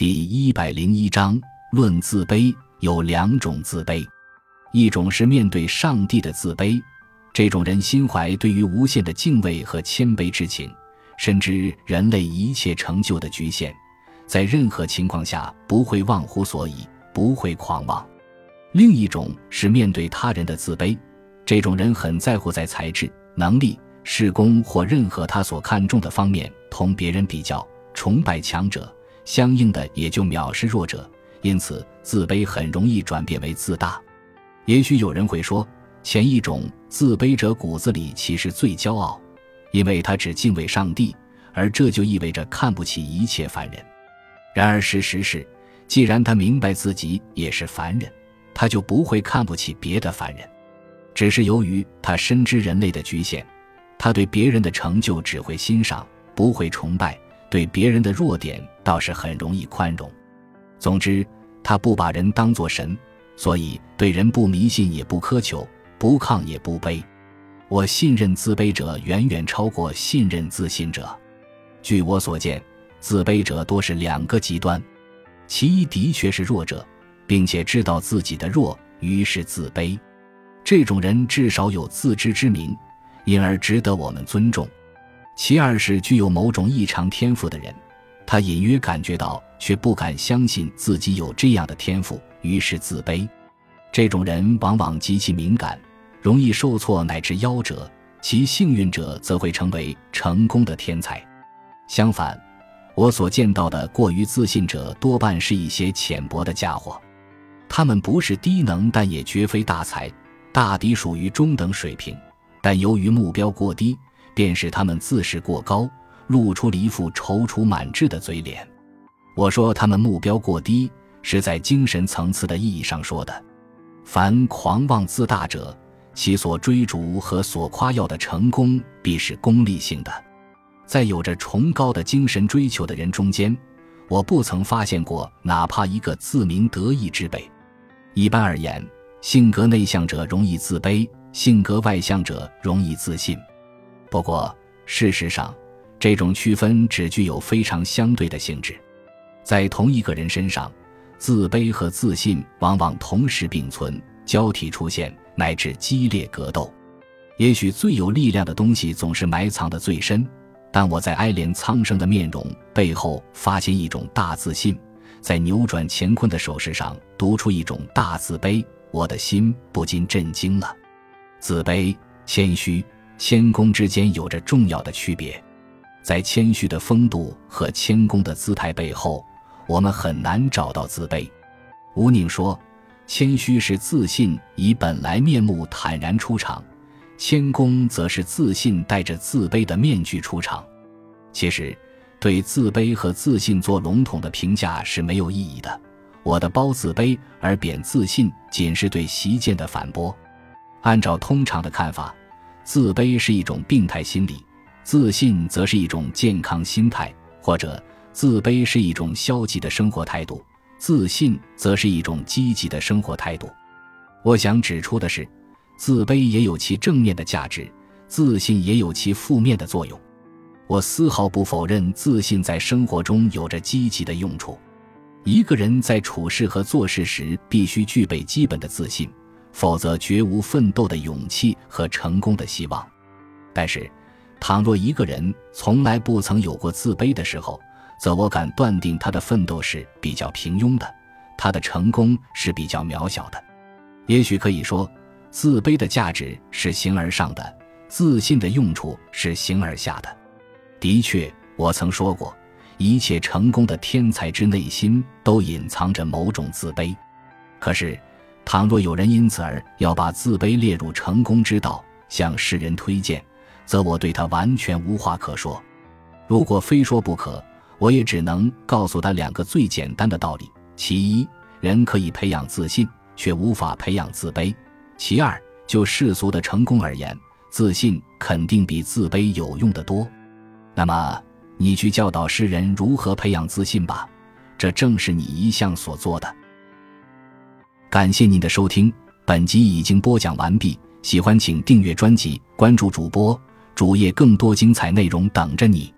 第一百零一章论自卑有两种自卑，一种是面对上帝的自卑，这种人心怀对于无限的敬畏和谦卑之情，深知人类一切成就的局限，在任何情况下不会忘乎所以，不会狂妄；另一种是面对他人的自卑，这种人很在乎在才智、能力、事功或任何他所看重的方面同别人比较，崇拜强者。相应的也就藐视弱者，因此自卑很容易转变为自大。也许有人会说，前一种自卑者骨子里其实最骄傲，因为他只敬畏上帝，而这就意味着看不起一切凡人。然而事实是，既然他明白自己也是凡人，他就不会看不起别的凡人。只是由于他深知人类的局限，他对别人的成就只会欣赏，不会崇拜。对别人的弱点倒是很容易宽容。总之，他不把人当作神，所以对人不迷信也不苛求，不亢也不卑。我信任自卑者远远超过信任自信者。据我所见，自卑者多是两个极端：其一的确是弱者，并且知道自己的弱，于是自卑。这种人至少有自知之明，因而值得我们尊重。其二是具有某种异常天赋的人，他隐约感觉到，却不敢相信自己有这样的天赋，于是自卑。这种人往往极其敏感，容易受挫乃至夭折，其幸运者则会成为成功的天才。相反，我所见到的过于自信者，多半是一些浅薄的家伙。他们不是低能，但也绝非大才，大抵属于中等水平，但由于目标过低。便是他们自视过高，露出了一副踌躇满志的嘴脸。我说他们目标过低，是在精神层次的意义上说的。凡狂妄自大者，其所追逐和所夸耀的成功，必是功利性的。在有着崇高的精神追求的人中间，我不曾发现过哪怕一个自鸣得意之辈。一般而言，性格内向者容易自卑，性格外向者容易自信。不过，事实上，这种区分只具有非常相对的性质。在同一个人身上，自卑和自信往往同时并存、交替出现，乃至激烈格斗。也许最有力量的东西总是埋藏的最深，但我在哀怜苍生的面容背后发现一种大自信，在扭转乾坤的手势上读出一种大自卑，我的心不禁震惊了。自卑、谦虚。谦恭之间有着重要的区别，在谦虚的风度和谦恭的姿态背后，我们很难找到自卑。吴宁说：“谦虚是自信以本来面目坦然出场，谦恭则是自信带着自卑的面具出场。”其实，对自卑和自信做笼统的评价是没有意义的。我的褒自卑而贬自信，仅是对习见的反驳。按照通常的看法。自卑是一种病态心理，自信则是一种健康心态；或者，自卑是一种消极的生活态度，自信则是一种积极的生活态度。我想指出的是，自卑也有其正面的价值，自信也有其负面的作用。我丝毫不否认自信在生活中有着积极的用处。一个人在处事和做事时必须具备基本的自信。否则，绝无奋斗的勇气和成功的希望。但是，倘若一个人从来不曾有过自卑的时候，则我敢断定他的奋斗是比较平庸的，他的成功是比较渺小的。也许可以说，自卑的价值是形而上的，自信的用处是形而下的。的确，我曾说过，一切成功的天才之内心都隐藏着某种自卑。可是。倘若有人因此而要把自卑列入成功之道，向世人推荐，则我对他完全无话可说。如果非说不可，我也只能告诉他两个最简单的道理：其一，人可以培养自信，却无法培养自卑；其二，就世俗的成功而言，自信肯定比自卑有用的多。那么，你去教导世人如何培养自信吧，这正是你一向所做的。感谢您的收听，本集已经播讲完毕。喜欢请订阅专辑，关注主播主页，更多精彩内容等着你。